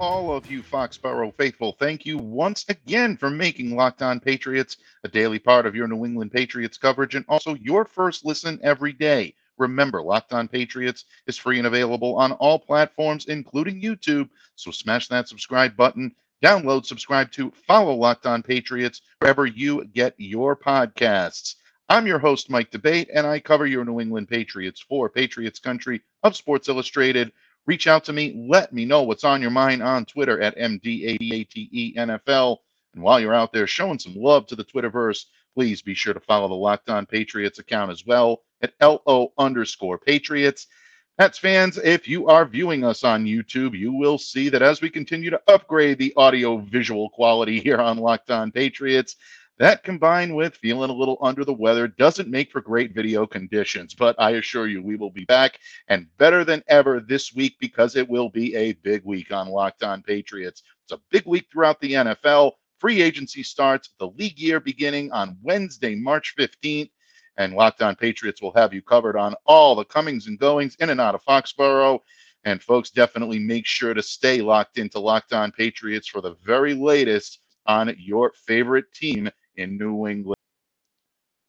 All of you Foxborough faithful. Thank you once again for making Locked On Patriots a daily part of your New England Patriots coverage and also your first listen every day. Remember, Locked On Patriots is free and available on all platforms, including YouTube. So smash that subscribe button, download, subscribe to, follow Locked On Patriots wherever you get your podcasts. I'm your host, Mike D'Abate, and I cover your New England Patriots for Patriots Country of Sports Illustrated. Reach out to me. Let me know what's on your mind on Twitter at MDABATENFL. And while you're out there showing some love to the Twitterverse, please be sure to follow the Locked On Patriots account as well at LO underscore Patriots. Pats fans, if you are viewing us on YouTube, you will see that as we continue to upgrade the audio visual quality here on Locked On Patriots, that combined with feeling a little under the weather doesn't make for great video conditions. But I assure you, we will be back and better than ever this week because it will be a big week on Locked On Patriots. It's a big week throughout the NFL. Free agency starts, the league year beginning on Wednesday, March 15th. And Locked On Patriots will have you covered on all the comings and goings in and out of Foxborough. And folks, definitely make sure to stay locked into Locked On Patriots for the very latest on your favorite team in New England.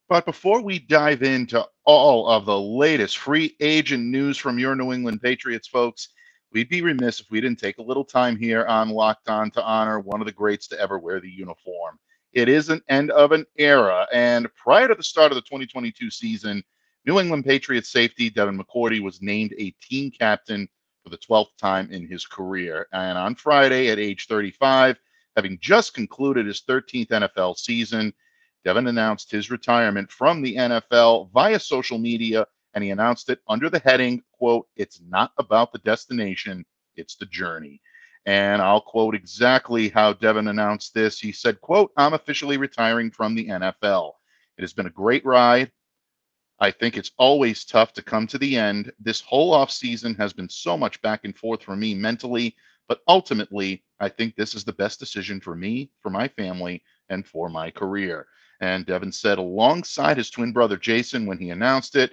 But before we dive into all of the latest free agent news from your New England Patriots, folks, we'd be remiss if we didn't take a little time here on Locked On to honor one of the greats to ever wear the uniform. It is an end of an era. And prior to the start of the 2022 season, New England Patriots safety Devin McCourty was named a team captain for the 12th time in his career. And on Friday at age 35, having just concluded his 13th NFL season, Devin announced his retirement from the NFL via social media, and he announced it under the heading, quote, it's not about the destination, it's the journey. And I'll quote exactly how Devin announced this. He said, quote, I'm officially retiring from the NFL. It has been a great ride. I think it's always tough to come to the end. This whole offseason has been so much back and forth for me mentally, but ultimately, I think this is the best decision for me, for my family, and for my career. And Devin said, alongside his twin brother Jason, when he announced it,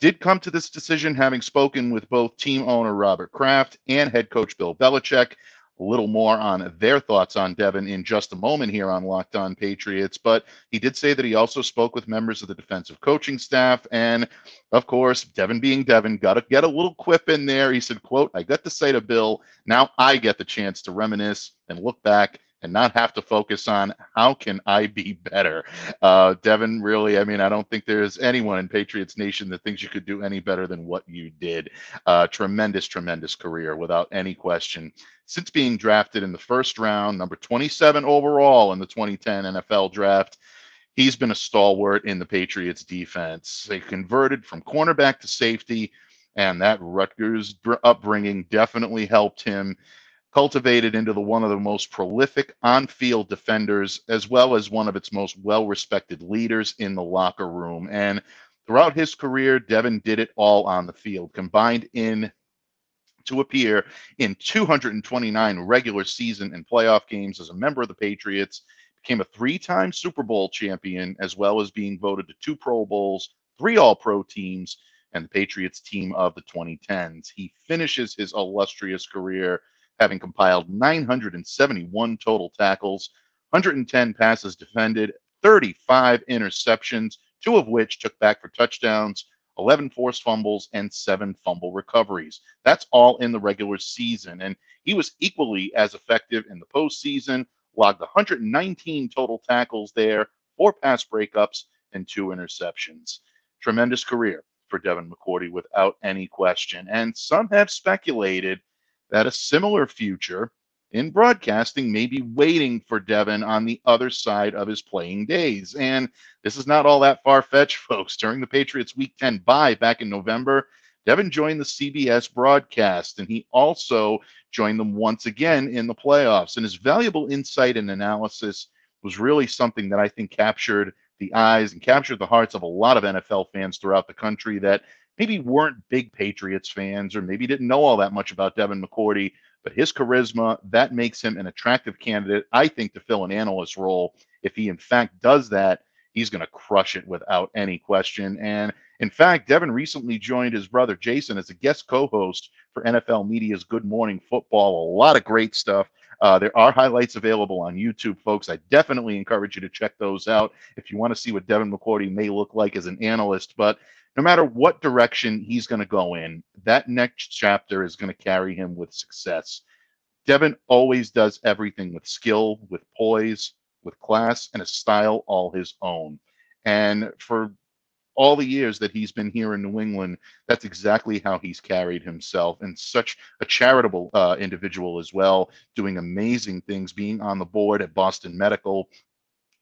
did come to this decision having spoken with both team owner Robert Kraft and head coach Bill Belichick. A little more on their thoughts on Devin in just a moment here on Locked On Patriots. But he did say that he also spoke with members of the defensive coaching staff. And of course, Devin being Devin, got to get a little quip in there. He said, quote, I got to say to Bill, now I get the chance to reminisce and look back and not have to focus on how can I be better. Uh, Devin, really, I mean, I don't think there's anyone in Patriots Nation that thinks you could do any better than what you did. Uh, tremendous, tremendous career without any question. Since being drafted in the first round, number 27 overall in the 2010 NFL draft, he's been a stalwart in the Patriots defense. They converted from cornerback to safety, and that Rutgers upbringing definitely helped him cultivated into the one of the most prolific on-field defenders as well as one of its most well-respected leaders in the locker room. And throughout his career devin did it all on the field combined in to appear in 229 regular season and playoff games as a member of the patriots became a three-time super bowl champion as well as being voted to two pro bowls three all-pro teams and the patriots team of the 2010s he finishes his illustrious career having compiled 971 total tackles, 110 passes defended, 35 interceptions, two of which took back for touchdowns, 11 forced fumbles, and seven fumble recoveries. That's all in the regular season. And he was equally as effective in the postseason, logged 119 total tackles there, four pass breakups, and two interceptions. Tremendous career for Devin McCourty without any question. And some have speculated that a similar future in broadcasting may be waiting for Devin on the other side of his playing days. And this is not all that far fetched, folks. During the Patriots Week 10 bye back in November, Devin joined the CBS broadcast, and he also joined them once again in the playoffs. And his valuable insight and analysis was really something that I think captured the eyes and captured the hearts of a lot of NFL fans throughout the country that maybe weren't big Patriots fans or maybe didn't know all that much about Devin McCourty, but his charisma, that makes him an attractive candidate, I think, to fill an analyst role. If he in fact does that, he's going to crush it without any question. And in fact, Devin recently joined his brother Jason as a guest co host for NFL Media's Good Morning Football. A lot of great stuff. Uh, there are highlights available on YouTube, folks. I definitely encourage you to check those out if you want to see what Devin McCourty may look like as an analyst. But no matter what direction he's going to go in, that next chapter is going to carry him with success. Devin always does everything with skill, with poise, with class, and a style all his own. And for all the years that he's been here in New England, that's exactly how he's carried himself. And such a charitable uh, individual as well, doing amazing things, being on the board at Boston Medical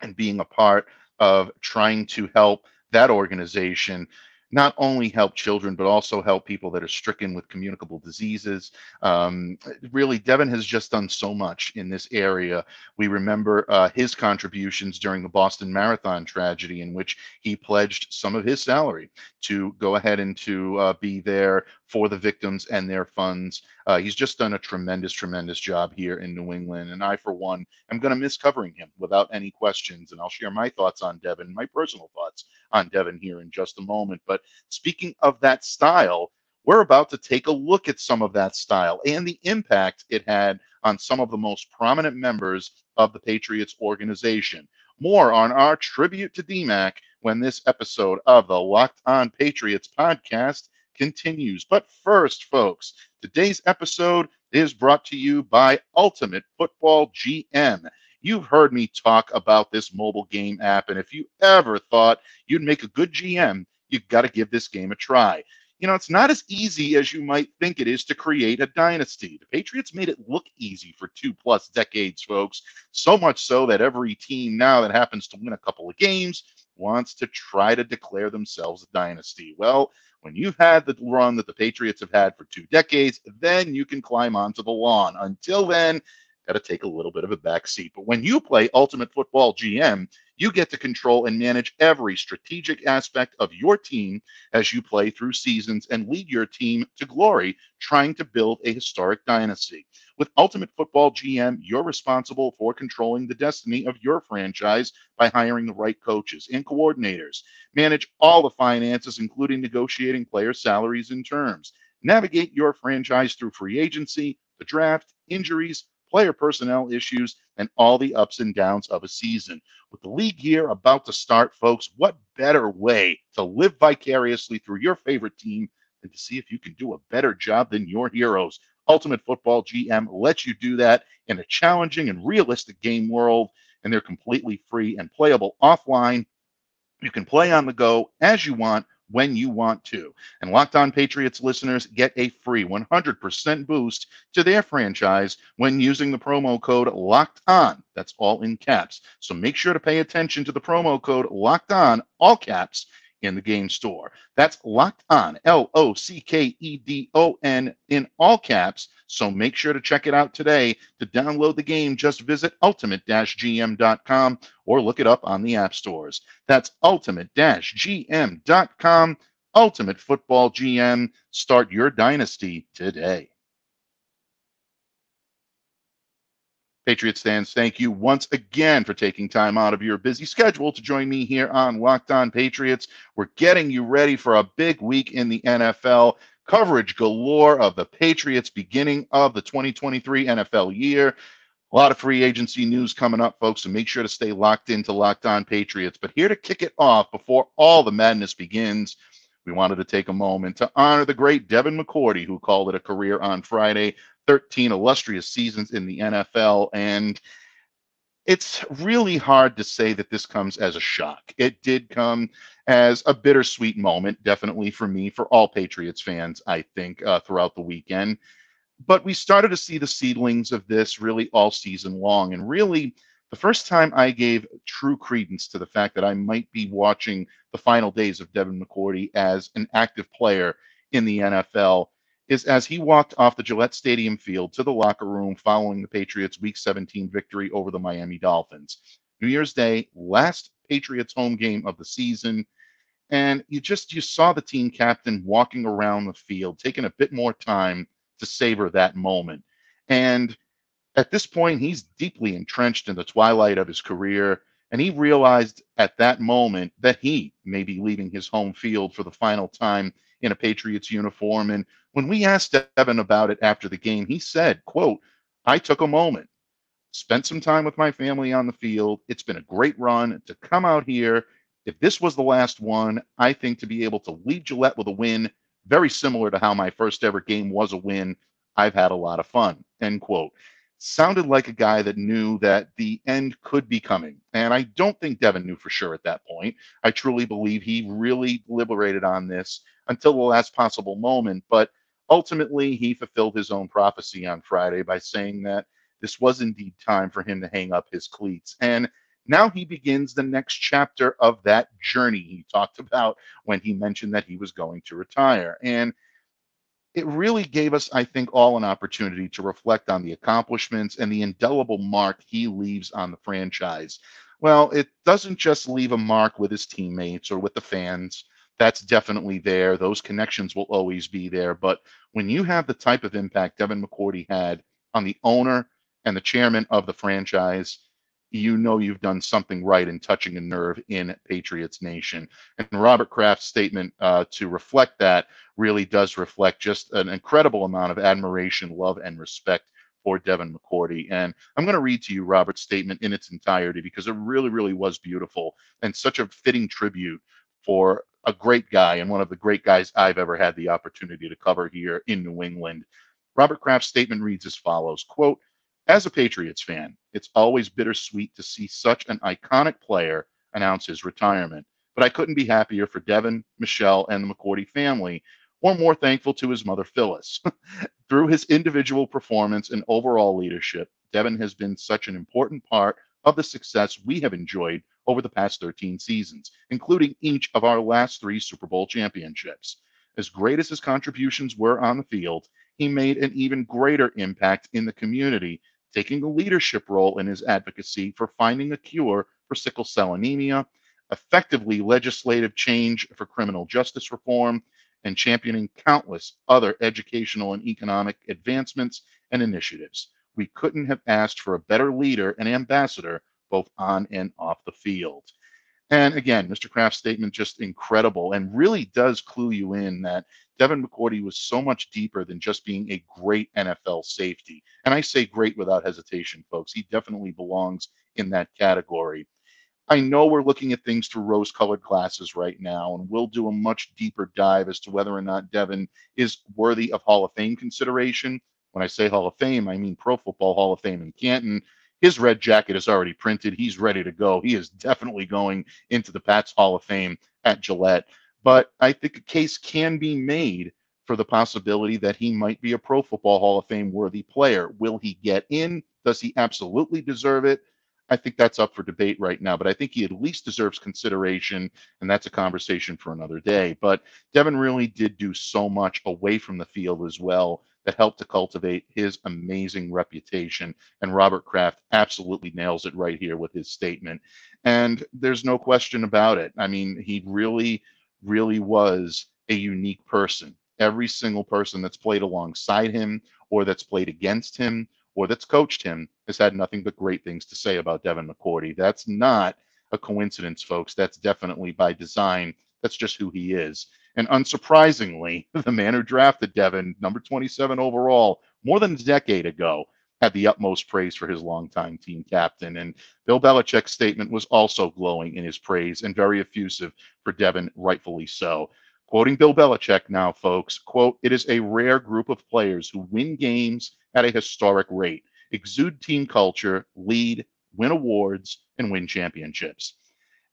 and being a part of trying to help that organization not only help children, but also help people that are stricken with communicable diseases. Um, really, Devin has just done so much in this area. We remember uh, his contributions during the Boston Marathon tragedy, in which he pledged some of his salary to go ahead and to uh, be there for the victims and their funds. Uh, he's just done a tremendous, tremendous job here in New England. And I, for one, am going to miss covering him without any questions. And I'll share my thoughts on Devin, my personal thoughts on Devin here in just a moment. But speaking of that style, we're about to take a look at some of that style and the impact it had on some of the most prominent members of the Patriots organization. More on our tribute to DMAC when this episode of the Locked On Patriots podcast continues. But first, folks, today's episode is brought to you by Ultimate Football GM. You've heard me talk about this mobile game app, and if you ever thought you'd make a good GM, you've got to give this game a try. You know, it's not as easy as you might think it is to create a dynasty. The Patriots made it look easy for two plus decades, folks. So much so that every team now that happens to win a couple of games wants to try to declare themselves a dynasty. Well, when you've had the run that the Patriots have had for two decades, then you can climb onto the lawn. Until then, got to take a little bit of a back seat. But when you play Ultimate Football GM, you get to control and manage every strategic aspect of your team as you play through seasons and lead your team to glory, trying to build a historic dynasty. With Ultimate Football GM, you're responsible for controlling the destiny of your franchise by hiring the right coaches and coordinators. Manage all the finances, including negotiating player salaries and terms. Navigate your franchise through free agency, the draft, injuries, player personnel issues, and all the ups and downs of a season. With the league year about to start, folks, what better way to live vicariously through your favorite team than to see if you can do a better job than your heroes? Ultimate Football GM lets you do that in a challenging and realistic game world, and they're completely free and playable offline. You can play on the go as you want when you want to. And Locked On Patriots listeners get a free 100% boost to their franchise when using the promo code Locked On. That's all in caps. So make sure to pay attention to the promo code Locked On, all caps, in the game store. That's locked on, L O C K E D O N, in all caps. So make sure to check it out today. To download the game, just visit ultimate gm.com or look it up on the app stores. That's ultimate gm.com. Ultimate Football GM. Start your dynasty today. Patriots fans, thank you once again for taking time out of your busy schedule to join me here on Locked On Patriots. We're getting you ready for a big week in the NFL. Coverage galore of the Patriots beginning of the 2023 NFL year. A lot of free agency news coming up, folks, so make sure to stay locked into Locked On Patriots. But here to kick it off before all the madness begins, we wanted to take a moment to honor the great Devin McCourty, who called it a career on Friday 13 illustrious seasons in the NFL. And it's really hard to say that this comes as a shock. It did come as a bittersweet moment, definitely for me, for all Patriots fans, I think, uh, throughout the weekend. But we started to see the seedlings of this really all season long. And really, the first time I gave true credence to the fact that I might be watching the final days of Devin McCourty as an active player in the NFL is as he walked off the Gillette Stadium field to the locker room following the Patriots' Week 17 victory over the Miami Dolphins. New Year's Day, last Patriots home game of the season. And you just you saw the team captain walking around the field, taking a bit more time to savor that moment. And at this point, he's deeply entrenched in the twilight of his career. And he realized at that moment that he may be leaving his home field for the final time in a Patriots uniform. And when we asked Devin about it after the game, he said, quote, I took a moment, spent some time with my family on the field. It's been a great run to come out here. If this was the last one, I think to be able to leave Gillette with a win, very similar to how my first ever game was a win, I've had a lot of fun. End quote sounded like a guy that knew that the end could be coming. And I don't think Devin knew for sure at that point. I truly believe he really deliberated on this until the last possible moment. But ultimately, he fulfilled his own prophecy on Friday by saying that this was indeed time for him to hang up his cleats. And now he begins the next chapter of that journey he talked about when he mentioned that he was going to retire. And it really gave us, I think, all an opportunity to reflect on the accomplishments and the indelible mark he leaves on the franchise. Well, it doesn't just leave a mark with his teammates or with the fans. That's definitely there. Those connections will always be there. But when you have the type of impact Devin McCourty had on the owner and the chairman of the franchise, you know you've done something right in touching a nerve in Patriots Nation. And Robert Kraft's statement uh, to reflect that really does reflect just an incredible amount of admiration, love, and respect for Devin McCourty. And I'm going to read to you Robert's statement in its entirety because it really, really was beautiful and such a fitting tribute for a great guy and one of the great guys I've ever had the opportunity to cover here in New England. Robert Kraft's statement reads as follows quote, as a Patriots fan, it's always bittersweet to see such an iconic player announce his retirement. But I couldn't be happier for Devin, Michelle, and the McCourty family, or more thankful to his mother, Phyllis. Through his individual performance and overall leadership, Devin has been such an important part of the success we have enjoyed over the past 13 seasons, including each of our last three Super Bowl championships. As great as his contributions were on the field, he made an even greater impact in the community taking a leadership role in his advocacy for finding a cure for sickle cell anemia, effectively legislative change for criminal justice reform, and championing countless other educational and economic advancements and initiatives. We couldn't have asked for a better leader and ambassador both on and off the field. And again, Mr. Kraft's statement just incredible and really does clue you in that Devin McCourty was so much deeper than just being a great NFL safety. And I say great without hesitation, folks. He definitely belongs in that category. I know we're looking at things through rose colored glasses right now, and we'll do a much deeper dive as to whether or not Devin is worthy of Hall of Fame consideration. When I say Hall of Fame, I mean Pro Football Hall of Fame in Canton his red jacket is already printed. He's ready to go. He is definitely going into the Pats Hall of Fame at Gillette. But I think a case can be made for the possibility that he might be a Pro Football Hall of Fame worthy player. Will he get in? Does he absolutely deserve it? I think that's up for debate right now, but I think he at least deserves consideration, and that's a conversation for another day. But Devin really did do so much away from the field as well that helped to cultivate his amazing reputation. And Robert Kraft absolutely nails it right here with his statement. And there's no question about it. I mean, he really, really was a unique person. Every single person that's played alongside him or that's played against him or that's coached him has had nothing but great things to say about Devin McCourty. That's not a coincidence, folks. That's definitely by design. That's just who he is. And unsurprisingly, the man who drafted Devin, number 27 overall, more than a decade ago, had the utmost praise for his longtime team captain. And Bill Belichick's statement was also glowing in his praise and very effusive for Devin, rightfully so. Quoting Bill Belichick now, folks, quote, it is a rare group of players who win games at a historic rate, exude team culture, lead, win awards, and win championships.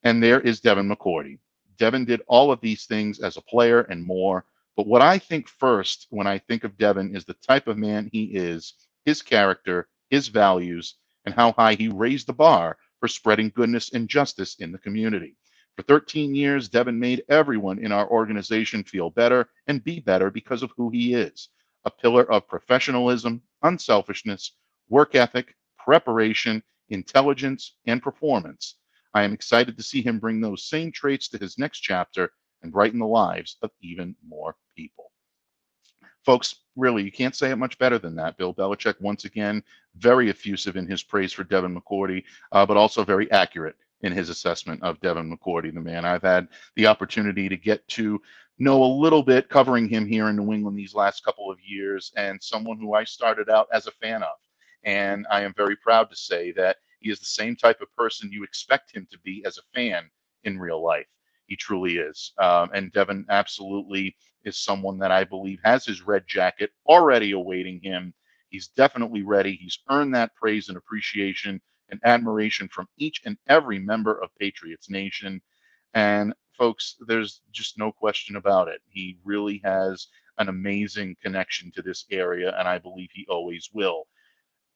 And there is Devin McCourty. Devin did all of these things as a player and more. But what I think first when I think of Devin is the type of man he is, his character, his values, and how high he raised the bar for spreading goodness and justice in the community. For 13 years, Devin made everyone in our organization feel better and be better because of who he is a pillar of professionalism, unselfishness, work ethic, preparation, intelligence, and performance. I am excited to see him bring those same traits to his next chapter and brighten the lives of even more people. Folks, really, you can't say it much better than that. Bill Belichick, once again, very effusive in his praise for Devin McCourty, uh, but also very accurate in his assessment of Devin McCourty, the man I've had the opportunity to get to know a little bit covering him here in New England these last couple of years, and someone who I started out as a fan of. And I am very proud to say that he is the same type of person you expect him to be as a fan in real life. He truly is. Um, and Devin absolutely is someone that I believe has his red jacket already awaiting him. He's definitely ready. He's earned that praise and appreciation and admiration from each and every member of Patriots Nation. And folks, there's just no question about it. He really has an amazing connection to this area, and I believe he always will.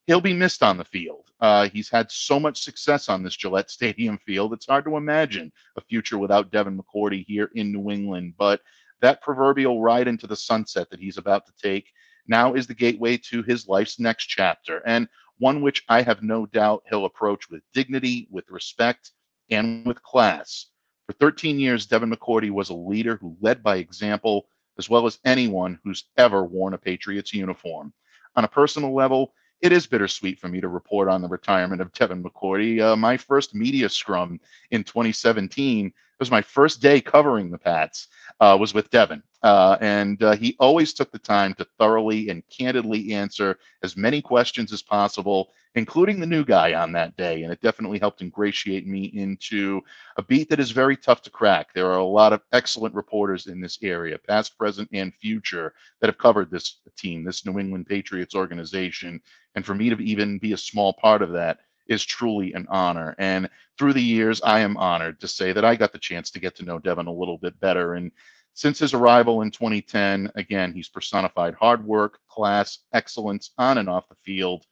He'll be missed on the field. Uh, he's had so much success on this Gillette Stadium field. It's hard to imagine a future without Devin McCourty here in New England. But that proverbial ride into the sunset that he's about to take now is the gateway to his life's next chapter, and one which I have no doubt he'll approach with dignity, with respect, and with class. For 13 years, Devin McCourty was a leader who led by example, as well as anyone who's ever worn a Patriots uniform. On a personal level, it is bittersweet for me to report on the retirement of Devin McCourty. Uh, my first media scrum in 2017 was my first day covering the Pats uh, was with Devin. Uh, and uh, he always took the time to thoroughly and candidly answer as many questions as possible, including the new guy on that day. And it definitely helped ingratiate me into a beat that is very tough to crack. There are a lot of excellent reporters in this area, past, present, and future, that have covered this team, this New England Patriots organization. And for me to even be a small part of that is truly an honor. And through the years, I am honored to say that I got the chance to get to know Devin a little bit better. And since his arrival in 2010, again, he's personified hard work, class, excellence on and off the field.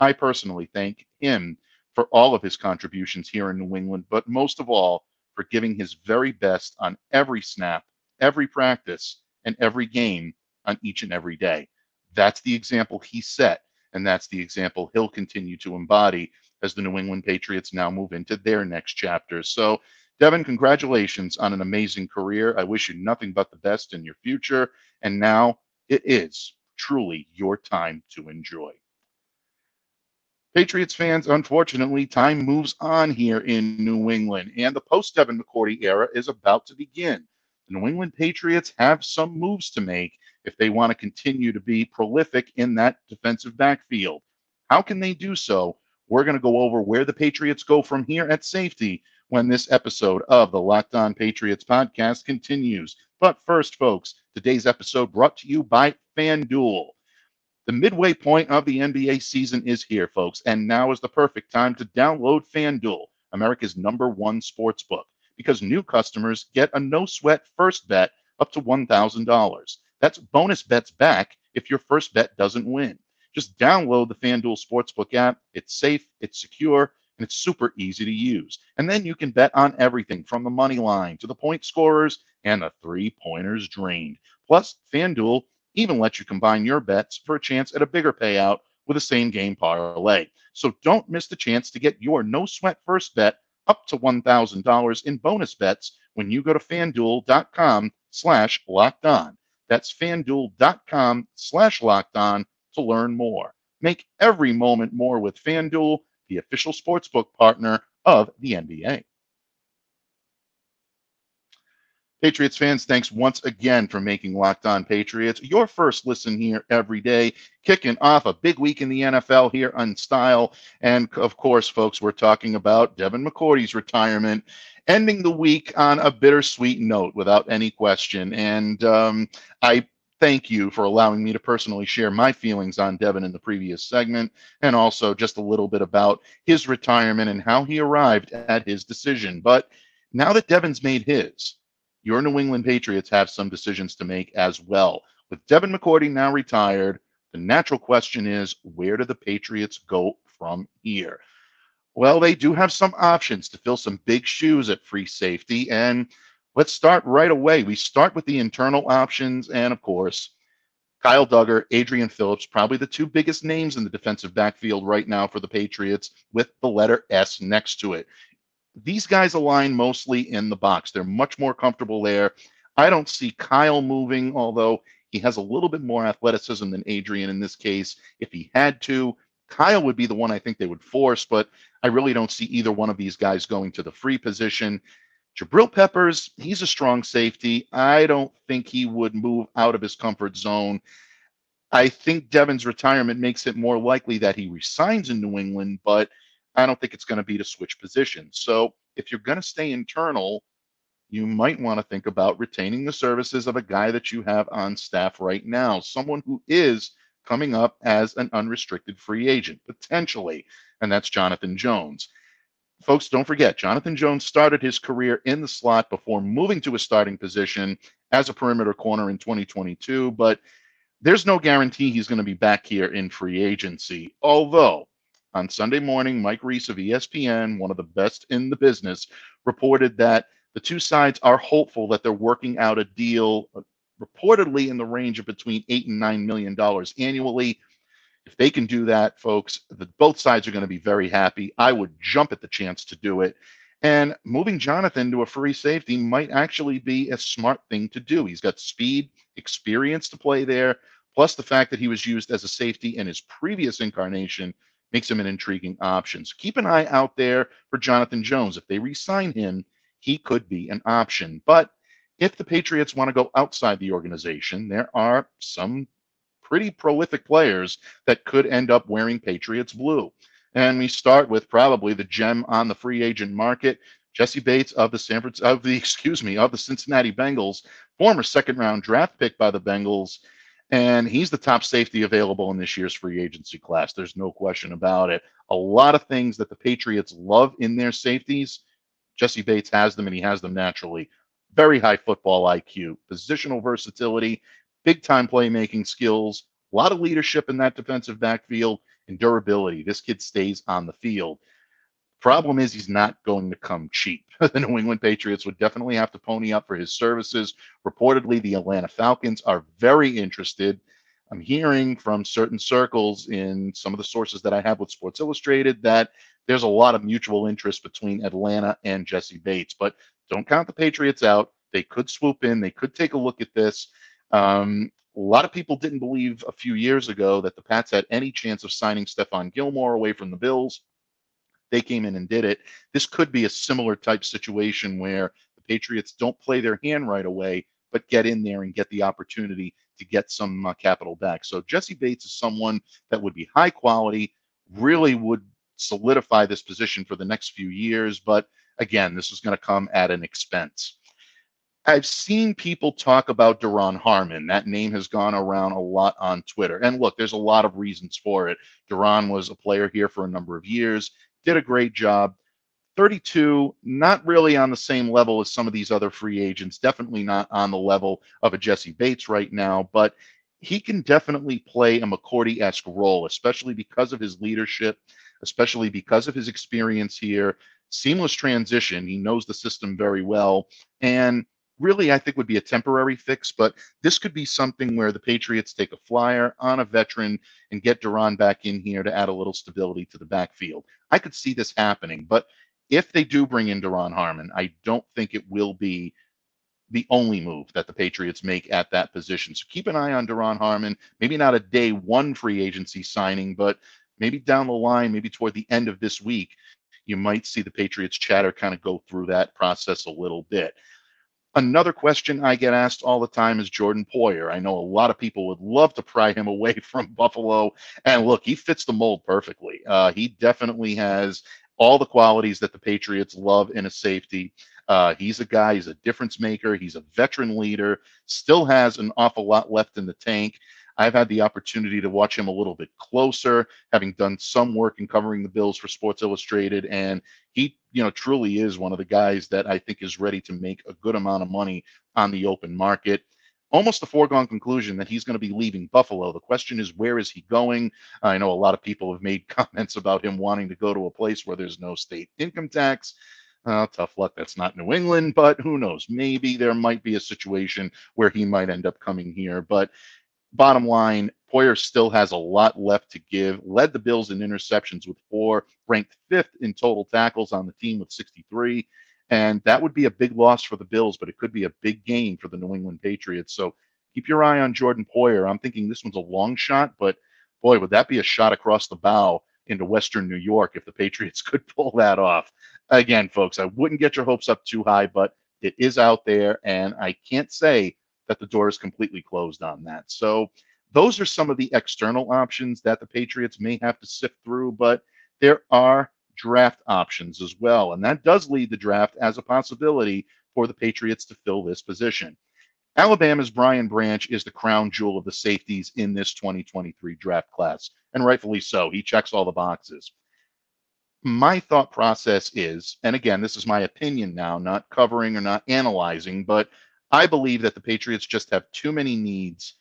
I personally thank him for all of his contributions here in New England, but most of all, for giving his very best on every snap, every practice, and every game on each and every day. That's the example he set, and that's the example he'll continue to embody as the New England Patriots now move into their next chapter. So, Devin, congratulations on an amazing career. I wish you nothing but the best in your future. And now it is truly your time to enjoy. Patriots fans, unfortunately, time moves on here in New England, and the post Devin McCourty era is about to begin. The New England Patriots have some moves to make if they want to continue to be prolific in that defensive backfield. How can they do so we're going to go over where the Patriots go from here at safety when this episode of the Locked On Patriots podcast continues. But first, folks, today's episode brought to you by FanDuel. The midway point of the NBA season is here, folks, and now is the perfect time to download FanDuel, America's number one sports book, because new customers get a no sweat first bet up to $1,000. That's bonus bets back if your first bet doesn't win. Just download the FanDuel Sportsbook app. It's safe, it's secure, and it's super easy to use. And then you can bet on everything from the money line to the point scorers and the three pointers drained. Plus, FanDuel even lets you combine your bets for a chance at a bigger payout with a same game parlay. So don't miss the chance to get your no sweat first bet up to $1,000 in bonus bets when you go to fanduel.com slash locked on. That's fanduel.com slash locked on to learn more. Make every moment more with FanDuel, the official sportsbook partner of the NBA. Patriots fans, thanks once again for making Locked On Patriots your first listen here every day, kicking off a big week in the NFL here on Style. And of course, folks, we're talking about Devin McCourty's retirement, ending the week on a bittersweet note without any question. And um, I thank you for allowing me to personally share my feelings on Devin in the previous segment, and also just a little bit about his retirement and how he arrived at his decision. But now that Devin's made his, your New England Patriots have some decisions to make as well. With Devin McCourty now retired, the natural question is where do the Patriots go from here? Well, they do have some options to fill some big shoes at free safety, and Let's start right away. We start with the internal options, and of course, Kyle Dugger, Adrian Phillips, probably the two biggest names in the defensive backfield right now for the Patriots with the letter S next to it. These guys align mostly in the box. They're much more comfortable there. I don't see Kyle moving, although he has a little bit more athleticism than Adrian in this case. If he had to, Kyle would be the one I think they would force, but I really don't see either one of these guys going to the free position. Jabril Peppers, he's a strong safety. I don't think he would move out of his comfort zone. I think Devin's retirement makes it more likely that he resigns in New England, but I don't think it's going to be to switch positions. So if you're going to stay internal, you might want to think about retaining the services of a guy that you have on staff right now, someone who is coming up as an unrestricted free agent, potentially, and that's Jonathan Jones folks, don't forget, Jonathan Jones started his career in the slot before moving to a starting position as a perimeter corner in 2022. But there's no guarantee he's going to be back here in free agency. Although on Sunday morning, Mike Reiss of ESPN, one of the best in the business, reported that the two sides are hopeful that they're working out a deal uh, reportedly in the range of between eight and nine million dollars annually if they can do that, folks, the, both sides are going to be very happy. I would jump at the chance to do it. And moving Jonathan to a free safety might actually be a smart thing to do. He's got speed, experience to play there, plus the fact that he was used as a safety in his previous incarnation makes him an intriguing option. So keep an eye out there for Jonathan Jones. If they re sign him, he could be an option. But if the Patriots want to go outside the organization, there are some pretty prolific players that could end up wearing Patriots blue. And we start with probably the gem on the free agent market, Jessie Bates of the San of the excuse me of the Cincinnati Bengals, former second round draft pick by the Bengals, and he's the top safety available in this year's free agency class. There's no question about it. A lot of things that the Patriots love in their safeties, Jessie Bates has them, and he has them naturally. Very high football IQ, positional versatility, big time playmaking skills, a lot of leadership in that defensive backfield, and durability. This kid stays on the field. Problem is, he's not going to come cheap. the New England Patriots would definitely have to pony up for his services. Reportedly, the Atlanta Falcons are very interested. I'm hearing from certain circles in some of the sources that I have with Sports Illustrated that there's a lot of mutual interest between Atlanta and Jessie Bates. But don't count the Patriots out. They could swoop in, they could take a look at this. Um, a lot of people didn't believe a few years ago that the Pats had any chance of signing Stephon Gilmore away from the Bills. They came in and did it. This could be a similar type situation where the Patriots don't play their hand right away, but get in there and get the opportunity to get some uh, capital back. So Jessie Bates is someone that would be high quality, really would solidify this position for the next few years. But again, this is going to come at an expense. I've seen people talk about Duron Harmon. That name has gone around a lot on Twitter. And look, there's a lot of reasons for it. Duron was a player here for a number of years, did a great job. 32, not really on the same level as some of these other free agents, definitely not on the level of a Jessie Bates right now, but he can definitely play a McCourty esque role, especially because of his leadership, especially because of his experience here. Seamless transition. He knows the system very well. And really I think would be a temporary fix, but this could be something where the Patriots take a flyer on a veteran and get Duron back in here to add a little stability to the backfield. I could see this happening, but if they do bring in Duron Harmon, I don't think it will be the only move that the Patriots make at that position. So keep an eye on Duron Harmon. Maybe not a day one free agency signing, but maybe down the line, maybe toward the end of this week, you might see the Patriots chatter kind of go through that process a little bit. Another question I get asked all the time is Jordan Poyer. I know a lot of people would love to pry him away from Buffalo. And look, he fits the mold perfectly. Uh, he definitely has all the qualities that the Patriots love in a safety. Uh, he's a guy, he's a difference maker, he's a veteran leader, still has an awful lot left in the tank. I've had the opportunity to watch him a little bit closer, having done some work in covering the Bills for Sports Illustrated, and he, you know, truly is one of the guys that I think is ready to make a good amount of money on the open market. Almost a foregone conclusion that he's going to be leaving Buffalo. The question is, where is he going? I know a lot of people have made comments about him wanting to go to a place where there's no state income tax. Uh, tough luck. That's not New England, but who knows? Maybe there might be a situation where he might end up coming here. But bottom line, Poyer still has a lot left to give. Led the Bills in interceptions with four, ranked fifth in total tackles on the team with 63. And that would be a big loss for the Bills, but it could be a big gain for the New England Patriots. So keep your eye on Jordan Poyer. I'm thinking this one's a long shot, but boy, would that be a shot across the bow into Western New York if the Patriots could pull that off. Again, folks, I wouldn't get your hopes up too high, but it is out there, and I can't say that the door is completely closed on that. So those are some of the external options that the Patriots may have to sift through, but there are draft options as well. And that does lead the draft as a possibility for the Patriots to fill this position. Alabama's Brian Branch is the crown jewel of the safeties in this 2023 draft class, and rightfully so. He checks all the boxes. My thought process is, and again, this is my opinion now, not covering or not analyzing, but I believe that the Patriots just have too many needs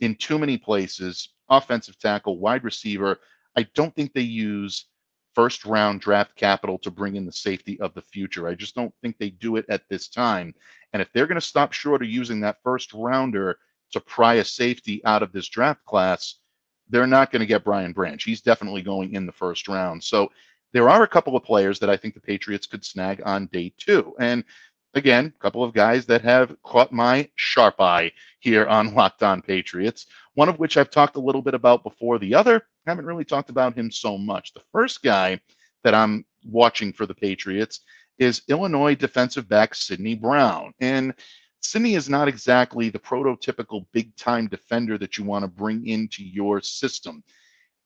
in too many places offensive tackle, wide receiver. I don't think they use first round draft capital to bring in the safety of the future. I just don't think they do it at this time. And if they're going to stop short of using that first rounder to pry a safety out of this draft class, they're not going to get Brian Branch. He's definitely going in the first round. So there are a couple of players that I think the Patriots could snag on day two. And again, a couple of guys that have caught my sharp eye here on Locked On Patriots, one of which I've talked a little bit about before. The other, I haven't really talked about him so much. The first guy that I'm watching for the Patriots is Illinois defensive back Sydney Brown. And Sydney is not exactly the prototypical big time defender that you want to bring into your system.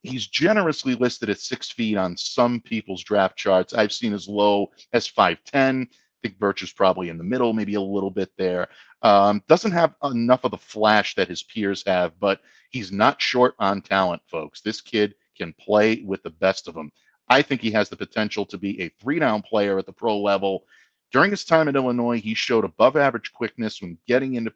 He's generously listed at six feet on some people's draft charts. I've seen as low as 5'10 think Birch is probably in the middle, maybe a little bit there. Um, doesn't have enough of the flash that his peers have, but he's not short on talent, folks. This kid can play with the best of them. I think he has the potential to be a three down player at the pro level. During his time at Illinois, he showed above average quickness when getting into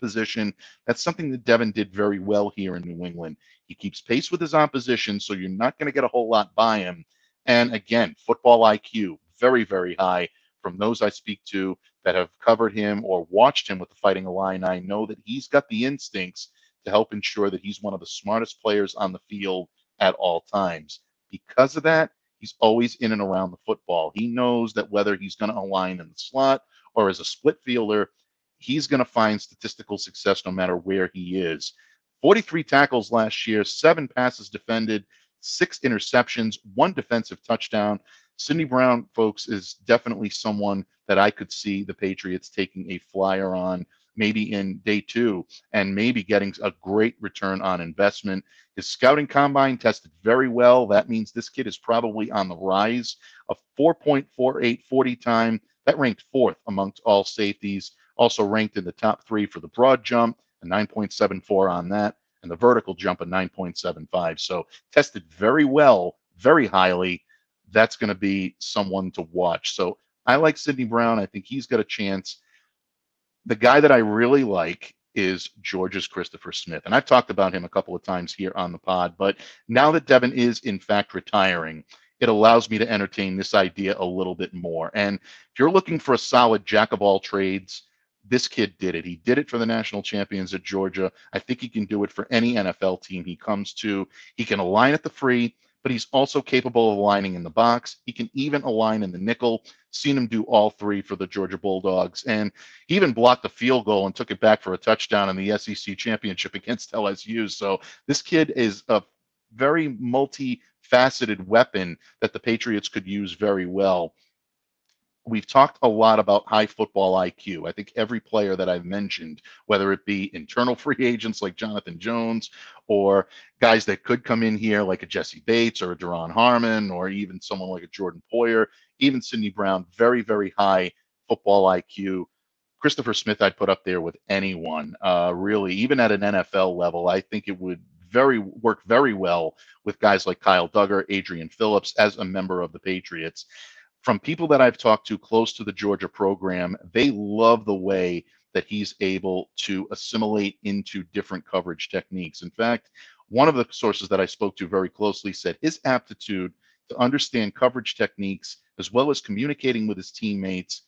position. That's something that Devin did very well here in New England. He keeps pace with his opposition, so you're not going to get a whole lot by him. And again, football IQ, very, very high from those I speak to that have covered him or watched him with the Fighting Illini know that he's got the instincts to help ensure that he's one of the smartest players on the field at all times. Because of that, he's always in and around the football. He knows that whether he's going to align in the slot or as a split fielder, he's going to find statistical success no matter where he is. 43 tackles last year, seven passes defended, six interceptions, one defensive touchdown. Sydney Brown, folks, is definitely someone that I could see the Patriots taking a flyer on maybe in day two and maybe getting a great return on investment. His scouting combine tested very well. That means this kid is probably on the rise. A 4.48 40 time that ranked fourth amongst all safeties. Also ranked in the top three for the broad jump, a 9.74 on that, and the vertical jump, a 9.75. So tested very well, very highly that's going to be someone to watch. So I like Sydney Brown. I think he's got a chance. The guy that I really like is Georgia's Christopher Smith. And I've talked about him a couple of times here on the pod. But now that Devin is, in fact, retiring, it allows me to entertain this idea a little bit more. And if you're looking for a solid jack of all trades, this kid did it. He did it for the national champions at Georgia. I think he can do it for any NFL team he comes to. He can align at the free but he's also capable of aligning in the box. He can even align in the nickel. Seen him do all three for the Georgia Bulldogs. And he even blocked a field goal and took it back for a touchdown in the SEC championship against LSU. So this kid is a very multifaceted weapon that the Patriots could use very well we've talked a lot about high football IQ. I think every player that I've mentioned, whether it be internal free agents like Jonathan Jones or guys that could come in here like a Jessie Bates or a Duron Harmon or even someone like a Jordan Poyer, even Sydney Brown, very, very high football IQ. Christopher Smith, I'd put up there with anyone, uh, really, even at an NFL level. I think it would very work very well with guys like Kyle Dugger, Adrian Phillips as a member of the Patriots from people that I've talked to close to the Georgia program, they love the way that he's able to assimilate into different coverage techniques. In fact, one of the sources that I spoke to very closely said his aptitude to understand coverage techniques as well as communicating with his teammates,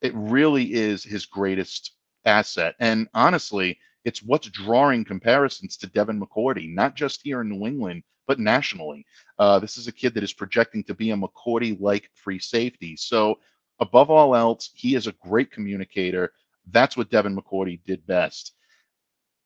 it really is his greatest asset. And honestly, It's what's drawing comparisons to Devin McCourty, not just here in New England, but nationally. Uh, this is a kid that is projecting to be a McCourty like free safety. So, above all else, he is a great communicator. That's what Devin McCourty did best.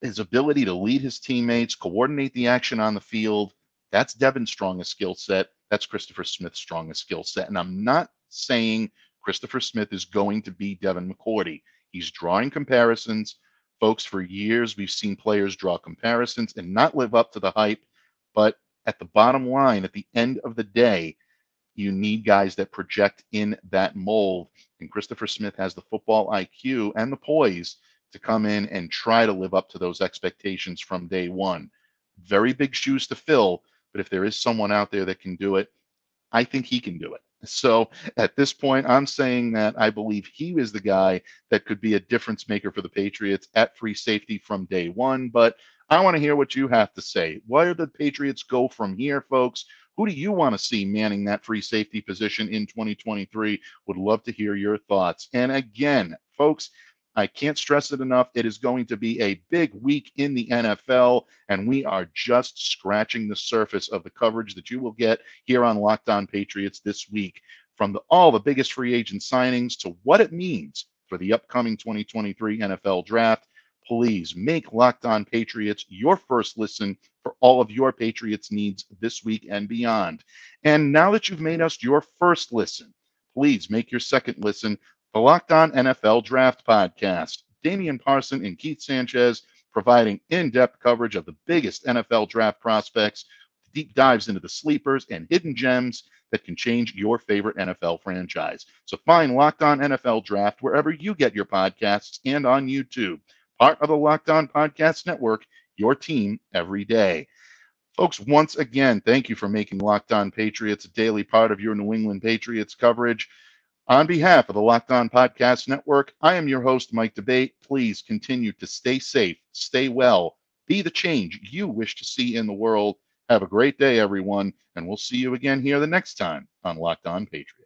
His ability to lead his teammates, coordinate the action on the field, that's Devin's strongest skill set. That's Christopher Smith's strongest skill set. And I'm not saying Christopher Smith is going to be Devin McCourty. He's drawing comparisons. Folks, for years, we've seen players draw comparisons and not live up to the hype. But at the bottom line, at the end of the day, you need guys that project in that mold. And Christopher Smith has the football IQ and the poise to come in and try to live up to those expectations from day one. Very big shoes to fill, but if there is someone out there that can do it, I think he can do it. So at this point, I'm saying that I believe he is the guy that could be a difference maker for the Patriots at free safety from day one. But I want to hear what you have to say. Where do the Patriots go from here, folks? Who do you want to see manning that free safety position in 2023? Would love to hear your thoughts. And again, folks, I can't stress it enough. It is going to be a big week in the NFL, and we are just scratching the surface of the coverage that you will get here on Locked On Patriots this week. From the, all the biggest free agent signings to what it means for the upcoming 2023 NFL draft, please make Locked On Patriots your first listen for all of your Patriots needs this week and beyond. And now that you've made us your first listen, please make your second listen the Locked On NFL Draft Podcast. Damian Parson and Keith Sanchez providing in depth coverage of the biggest NFL draft prospects, deep dives into the sleepers and hidden gems that can change your favorite NFL franchise. So find Locked On NFL Draft wherever you get your podcasts and on YouTube. Part of the Locked On Podcast Network, your team every day. Folks, once again, thank you for making Locked On Patriots a daily part of your New England Patriots coverage. On behalf of the Locked On Podcast Network, I am your host, Mike D'Abate. Please continue to stay safe, stay well, be the change you wish to see in the world. Have a great day, everyone, and we'll see you again here the next time on Locked On Patriots.